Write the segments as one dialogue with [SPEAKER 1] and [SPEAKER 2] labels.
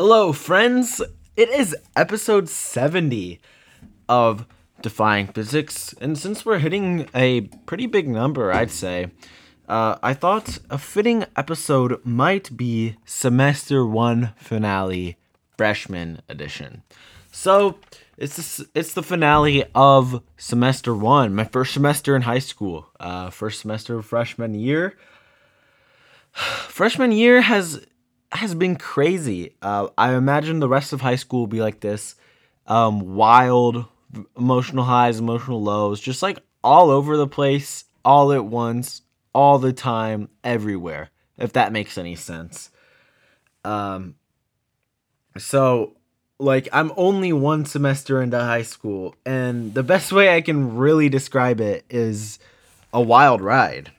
[SPEAKER 1] Hello, friends. It is episode 70 of Defying Physics, and since we're hitting a pretty big number, I'd say, uh, I thought a fitting episode might be Semester 1 Finale Freshman Edition. So, it's it's the finale of semester one, my first semester in high school, uh, first semester of freshman year. freshman year has has been crazy. Uh, I imagine the rest of high school will be like this, um, wild, emotional highs, emotional lows, just like all over the place, all at once, all the time, everywhere. If that makes any sense. Um. So like I'm only one semester into high school, and the best way I can really describe it is a wild ride.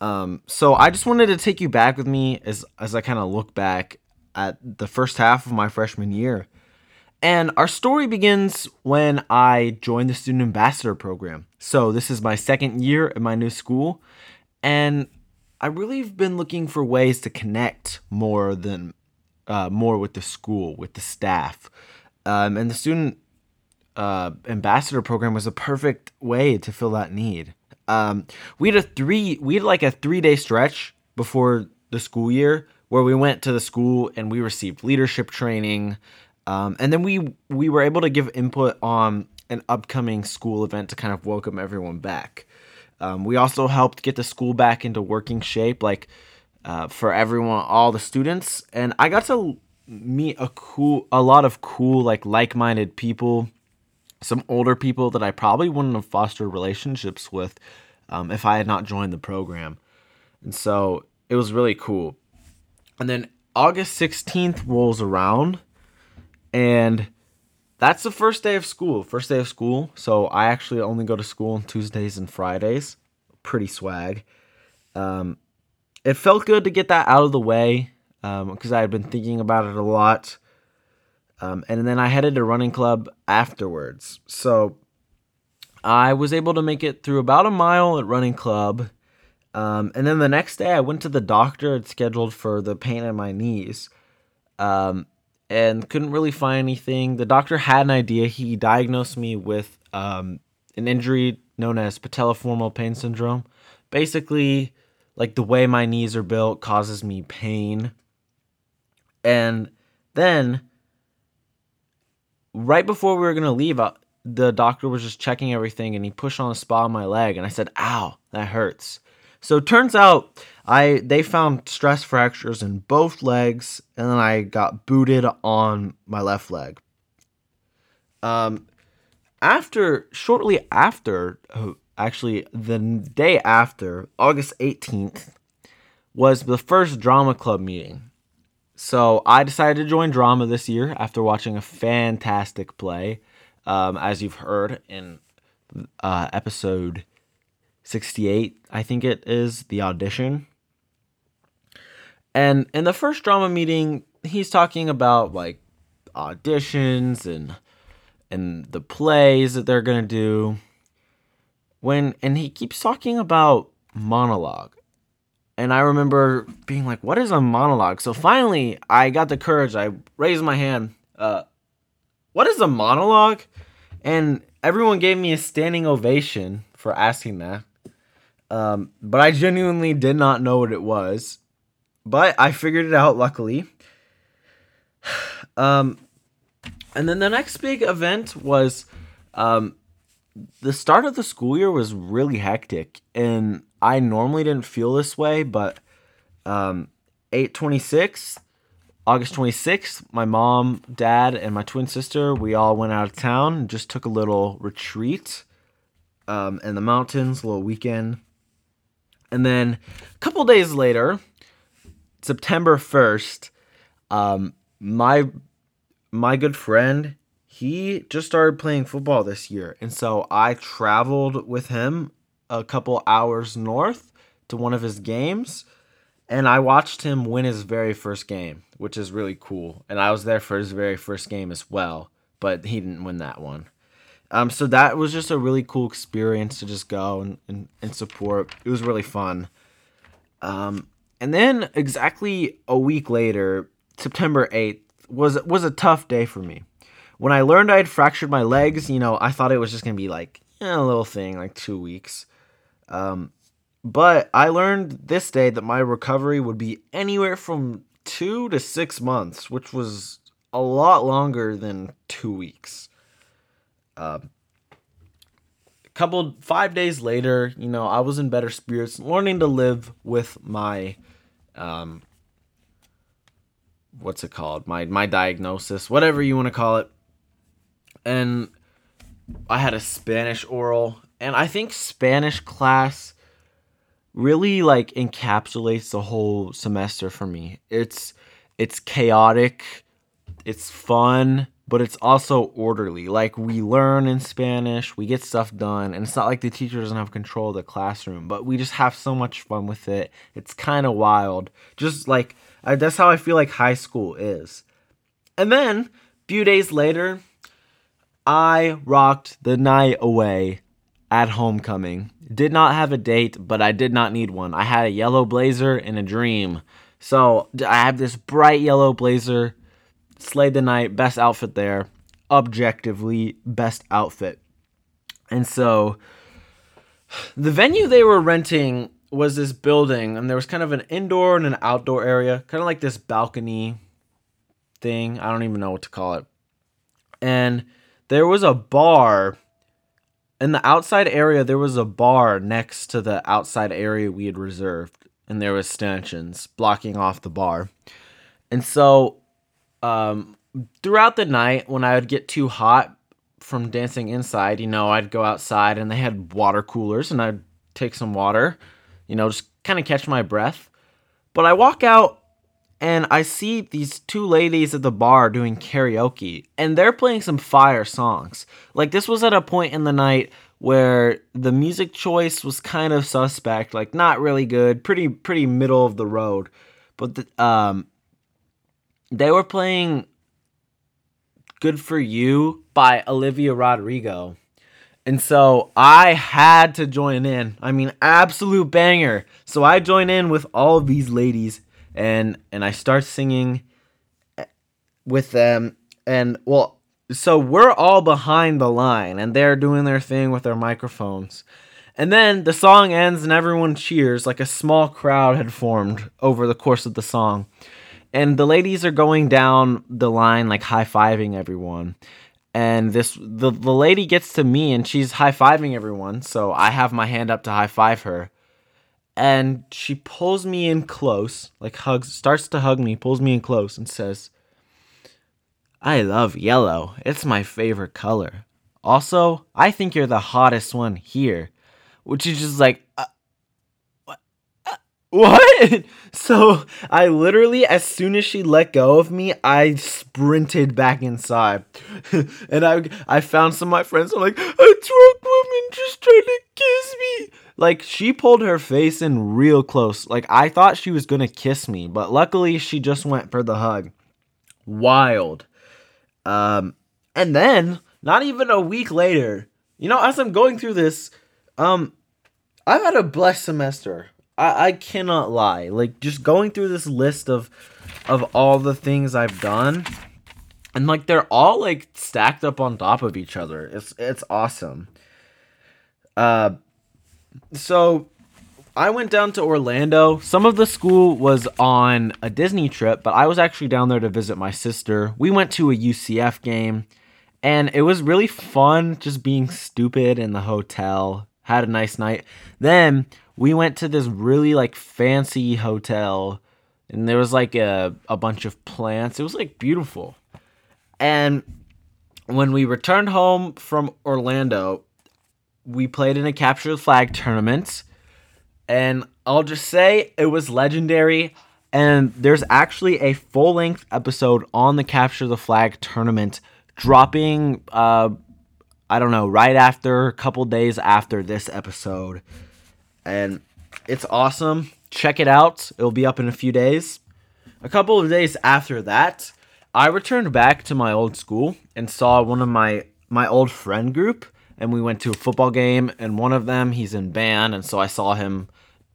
[SPEAKER 1] Um, so I just wanted to take you back with me as as I kind of look back at the first half of my freshman year. And our story begins when I joined the student ambassador program. So this is my second year at my new school, and I really have been looking for ways to connect more than uh, more with the school, with the staff. Um, and the student uh, ambassador program was a perfect way to fill that need. Um, we had a three, we had like a three day stretch before the school year where we went to the school and we received leadership training. Um, and then we we were able to give input on an upcoming school event to kind of welcome everyone back. Um, we also helped get the school back into working shape. Like uh, for everyone, all the students, and I got to meet a cool, a lot of cool, like like-minded people, some older people that I probably wouldn't have fostered relationships with um, if I had not joined the program, and so it was really cool. And then August 16th rolls around, and that's the first day of school. First day of school. So I actually only go to school on Tuesdays and Fridays. Pretty swag. Um, it felt good to get that out of the way because um, I had been thinking about it a lot. Um, and then I headed to running club afterwards. So I was able to make it through about a mile at running club. Um, and then the next day, I went to the doctor. It's scheduled for the pain in my knees, um, and couldn't really find anything. The doctor had an idea. He diagnosed me with um, an injury known as patellofemoral pain syndrome. Basically, like the way my knees are built causes me pain. And then right before we were to leave, uh, the doctor was just checking everything and he pushed on a spot on my leg and I said, "Ow, that hurts." So turns out I they found stress fractures in both legs and then I got booted on my left leg. Um after shortly after uh, actually the day after, August 18th, was the first drama club meeting. So I decided to join drama this year after watching a fantastic play, um, as you've heard in uh, episode 68, I think it is, the audition. And in the first drama meeting, he's talking about like auditions and and the plays that they're gonna do when and he keeps talking about monologue and i remember being like what is a monologue? So finally i got the courage. I raised my hand uh what is a monologue? And everyone gave me a standing ovation for asking that. Um but i genuinely did not know what it was. But i figured it out luckily. Um and then the next big event was um the start of the school year was really hectic. And I normally didn't feel this way, but um 826 August 26th, my mom, dad, and my twin sister, we all went out of town and just took a little retreat um, in the mountains, a little weekend. And then a couple days later, September 1st, um, my my good friend he just started playing football this year. And so I traveled with him a couple hours north to one of his games. And I watched him win his very first game, which is really cool. And I was there for his very first game as well, but he didn't win that one. Um, so that was just a really cool experience to just go and, and, and support. It was really fun. Um, and then exactly a week later, September 8th, was was a tough day for me. When I learned I had fractured my legs, you know, I thought it was just gonna be like eh, a little thing, like two weeks. Um, but I learned this day that my recovery would be anywhere from two to six months, which was a lot longer than two weeks. Uh, a couple five days later, you know, I was in better spirits, learning to live with my, um, what's it called? My my diagnosis, whatever you want to call it. And I had a Spanish oral, and I think Spanish class really like encapsulates the whole semester for me. It's it's chaotic, it's fun, but it's also orderly. Like we learn in Spanish, we get stuff done, and it's not like the teacher doesn't have control of the classroom, but we just have so much fun with it. It's kind of wild. Just like I, that's how I feel like high school is. And then, a few days later, I rocked the night away at homecoming. Did not have a date, but I did not need one. I had a yellow blazer and a dream. So I have this bright yellow blazer, slayed the night, best outfit there, objectively best outfit. And so the venue they were renting was this building, and there was kind of an indoor and an outdoor area, kind of like this balcony thing. I don't even know what to call it. And there was a bar in the outside area there was a bar next to the outside area we had reserved and there was stanchions blocking off the bar. And so um, throughout the night when i would get too hot from dancing inside you know i'd go outside and they had water coolers and i'd take some water you know just kind of catch my breath. But i walk out and I see these two ladies at the bar doing karaoke, and they're playing some fire songs. Like, this was at a point in the night where the music choice was kind of suspect, like, not really good, pretty, pretty middle of the road. But, the, um, they were playing Good For You by Olivia Rodrigo. And so I had to join in. I mean, absolute banger. So I join in with all of these ladies and and I start singing eh, with them and well so we're all behind the line and they're doing their thing with their microphones. And then the song ends and everyone cheers like a small crowd had formed over the course of the song. And the ladies are going down the line like high-fiving everyone. And this the, the lady gets to me and she's high-fiving everyone, so I have my hand up to high-five her and she pulls me in close, like hugs, starts to hug me, pulls me in close, and says, I love yellow. It's my favorite color. Also, I think you're the hottest one here. Which is just like, uh, what? So I literally, as soon as she let go of me, I sprinted back inside, and I I found some of my friends. I'm like, a drunk woman just trying to kiss me. Like she pulled her face in real close. Like I thought she was gonna kiss me, but luckily she just went for the hug. Wild. Um, and then not even a week later, you know, as I'm going through this, um, I've had a blessed semester. I, I cannot lie. Like just going through this list of of all the things I've done, and like they're all like stacked up on top of each other. It's it's awesome. Uh so I went down to Orlando. Some of the school was on a Disney trip, but I was actually down there to visit my sister. We went to a UCF game, and it was really fun just being stupid in the hotel. Had a nice night. Then we went to this really like fancy hotel, and there was like a, a bunch of plants. It was like beautiful. And when we returned home from Orlando, we played in a capture the flag tournament, and I'll just say it was legendary. And there's actually a full length episode on the capture the flag tournament dropping. Uh, I don't know, right after a couple days after this episode, and it's awesome. Check it out. It'll be up in a few days. A couple of days after that, I returned back to my old school and saw one of my my old friend group and we went to a football game and one of them he's in band and so I saw him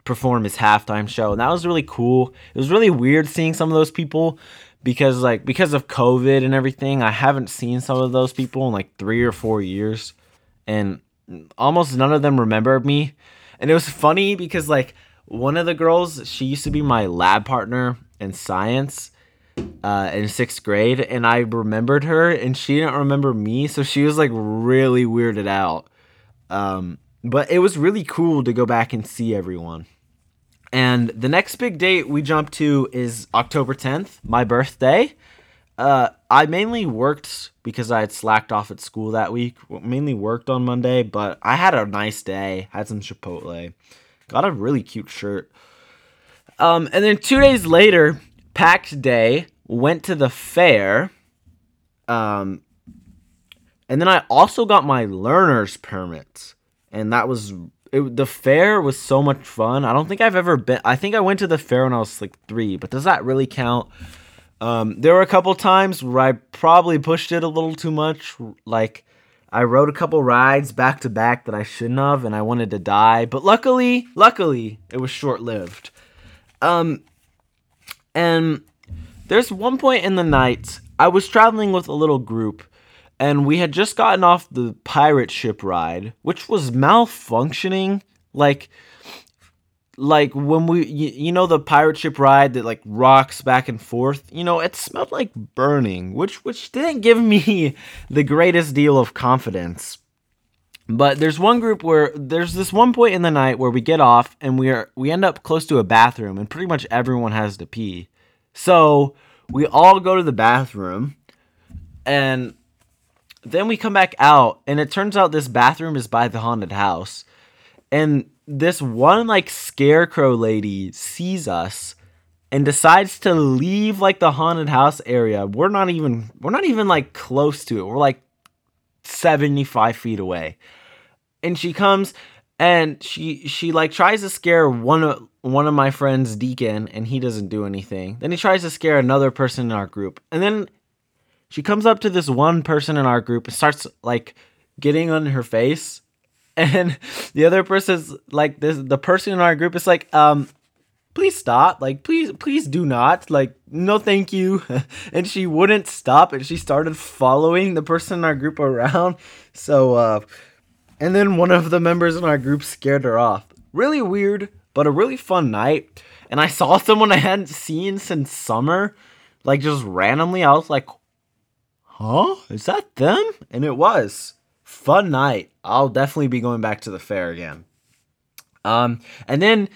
[SPEAKER 1] perform his halftime show and that was really cool. It was really weird seeing some of those people because like because of COVID and everything, I haven't seen some of those people in like 3 or 4 years and almost none of them remembered me. And it was funny because like one of the girls, she used to be my lab partner in science uh, in sixth grade, and I remembered her, and she didn't remember me, so she was like really weirded out. Um, but it was really cool to go back and see everyone. And the next big date we jump to is October 10th, my birthday. Uh, I mainly worked because I had slacked off at school that week. Mainly worked on Monday, but I had a nice day. Had some Chipotle. Got a really cute shirt. Um, and then two days later, packed day, went to the fair. Um, and then I also got my learner's permit, and that was it, the fair was so much fun. I don't think I've ever been. I think I went to the fair when I was like three, but does that really count? Um, there were a couple times where I probably pushed it a little too much. Like I rode a couple rides back to back that I shouldn't have, and I wanted to die. But luckily, luckily, it was short lived. Um, and there's one point in the night I was traveling with a little group, and we had just gotten off the pirate ship ride, which was malfunctioning. Like, like when we, you, you know, the pirate ship ride that like rocks back and forth. You know, it smelled like burning, which which didn't give me the greatest deal of confidence. But there's one group where there's this one point in the night where we get off and we are we end up close to a bathroom and pretty much everyone has to pee. So we all go to the bathroom and then we come back out and it turns out this bathroom is by the haunted house. And this one like scarecrow lady sees us and decides to leave like the haunted house area. We're not even we're not even like close to it. We're like 75 feet away. And she comes and she she like tries to scare one of one of my friends deacon and he doesn't do anything then he tries to scare another person in our group and then she comes up to this one person in our group and starts like getting on her face and the other person's like this the person in our group is like um please stop like please please do not like no thank you and she wouldn't stop and she started following the person in our group around so uh and then one of the members in our group scared her off. Really weird, but a really fun night. And I saw someone I hadn't seen since summer, like just randomly. I was like, huh? Is that them? And it was. Fun night. I'll definitely be going back to the fair again. Um, and then,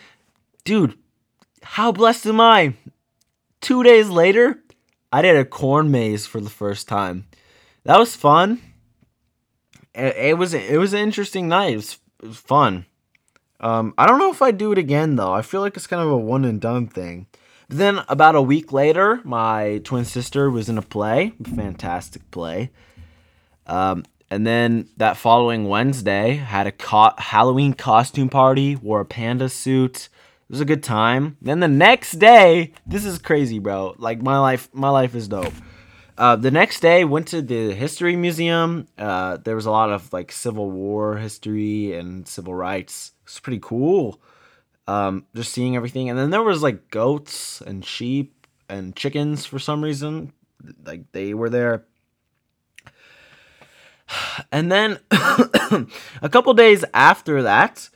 [SPEAKER 1] dude, how blessed am I? Two days later, I did a corn maze for the first time. That was fun it, it was it was an interesting night. It was, it was fun. Um, I don't know if I'd do it again though. I feel like it's kind of a one and done thing. But then about a week later, my twin sister was in a play, fantastic play. Um, and then that following Wednesday, had a co- Halloween costume party, wore a panda suit. It was a good time. Then the next day, this is crazy, bro. Like my life, my life is dope. Uh, the next day, went to the history museum. Uh, there was a lot of like Civil War history and civil rights. It's pretty cool. Um, just seeing everything, and then there was like goats and sheep and chickens for some reason. Like they were there. And then a couple days after that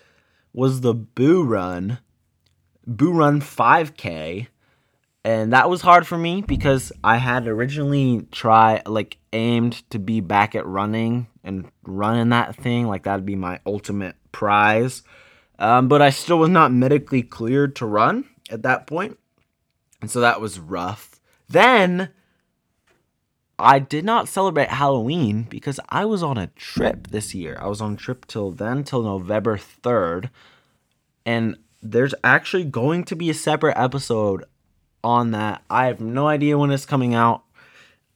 [SPEAKER 1] was the Boo Run, Boo Run 5K and that was hard for me because I had originally tried like aimed to be back at running and running that thing like that'd be my ultimate prize. Um, but I still was not medically cleared to run at that point, and so that was rough. Then I did not celebrate Halloween because I was on a trip this year. I was on a trip till then till November third, and there's actually going to be a separate episode on that. I have no idea when it's coming out,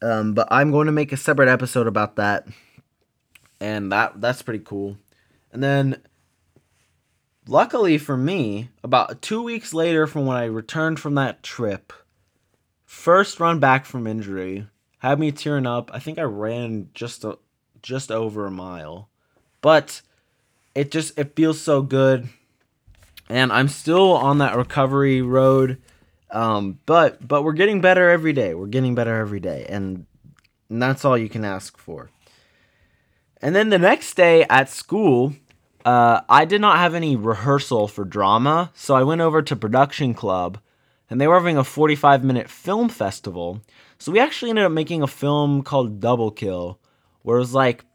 [SPEAKER 1] um, but I'm going to make a separate episode about that, and that that's pretty cool. And then, luckily for me, about two weeks later from when I returned from that trip, first run back from injury had me tearing up. I think I ran just a, just over a mile, but it just it feels so good, and I'm still on that recovery road Um, but but we're getting better every day. We're getting better every day, and, and that's all you can ask for. And then the next day at school, uh, I did not have any rehearsal for drama, so I went over to production club, and they were having a 45 minute film festival. So we actually ended up making a film called Double Kill, where it was like,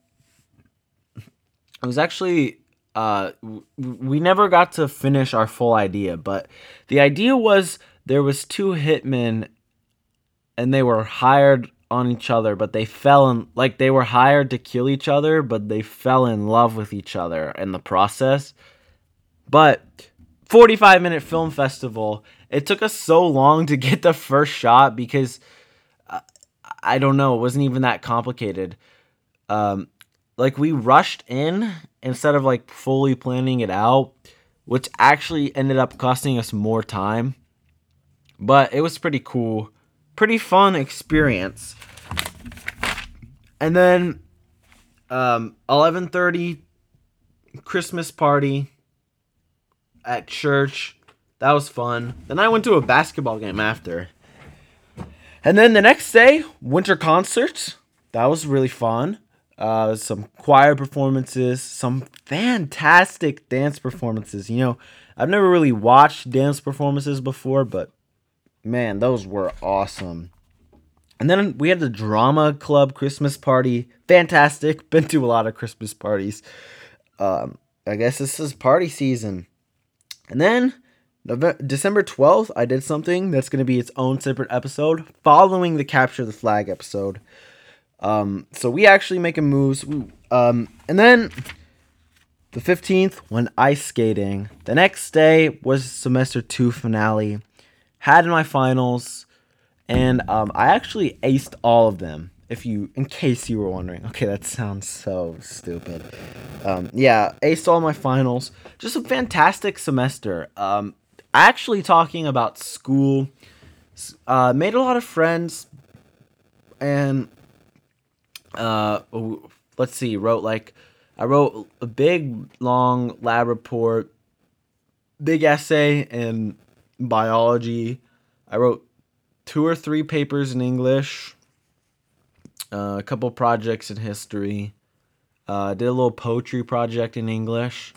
[SPEAKER 1] it was actually uh, we never got to finish our full idea, but the idea was there was two hitmen and they were hired on each other, but they fell in like they were hired to kill each other, but they fell in love with each other in the process. But 45 minute film festival, it took us so long to get the first shot because uh, I don't know, it wasn't even that complicated. Um, like we rushed in instead of like fully planning it out, which actually ended up costing us more time. But it was pretty cool, pretty fun experience. And then um 11:30 Christmas party at church. That was fun. Then I went to a basketball game after. And then the next day, winter concerts. That was really fun uh, some choir performances, some fantastic dance performances. You know, I've never really watched dance performances before, but man, those were awesome. And then we had the drama club Christmas party. Fantastic. Been to a lot of Christmas parties. Um, I guess this is party season. And then November, December 12th, I did something that's going to be its own separate episode following the Capture the Flag episode. Um, so we actually making moves. Um, and then the 15th went ice skating. The next day was semester two finale. Had my finals, and um, I actually aced all of them. If you, in case you were wondering, okay, that sounds so stupid. Um, yeah, aced all my finals. Just a fantastic semester. Um, actually talking about school, uh, made a lot of friends, and uh, let's see, wrote like I wrote a big long lab report, big essay in biology. I wrote two or three papers in English, uh, a couple projects in history. Uh, did a little poetry project in English.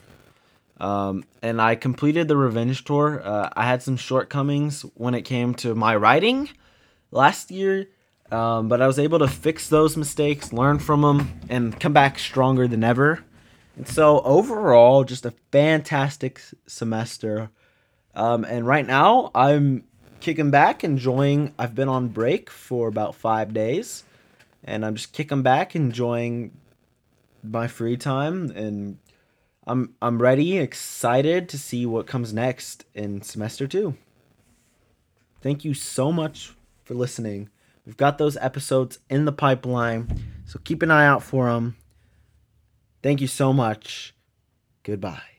[SPEAKER 1] Um, and I completed the revenge tour. Uh, I had some shortcomings when it came to my writing last year. Um, but I was able to fix those mistakes, learn from them, and come back stronger than ever. And so, overall, just a fantastic semester. Um, and right now, I'm kicking back, enjoying. I've been on break for about five days, and I'm just kicking back, enjoying my free time, and I'm I'm ready, excited to see what comes next in semester two. Thank you so much for listening. We've got those episodes in the pipeline, so keep an eye out for them. Thank you so much. Goodbye.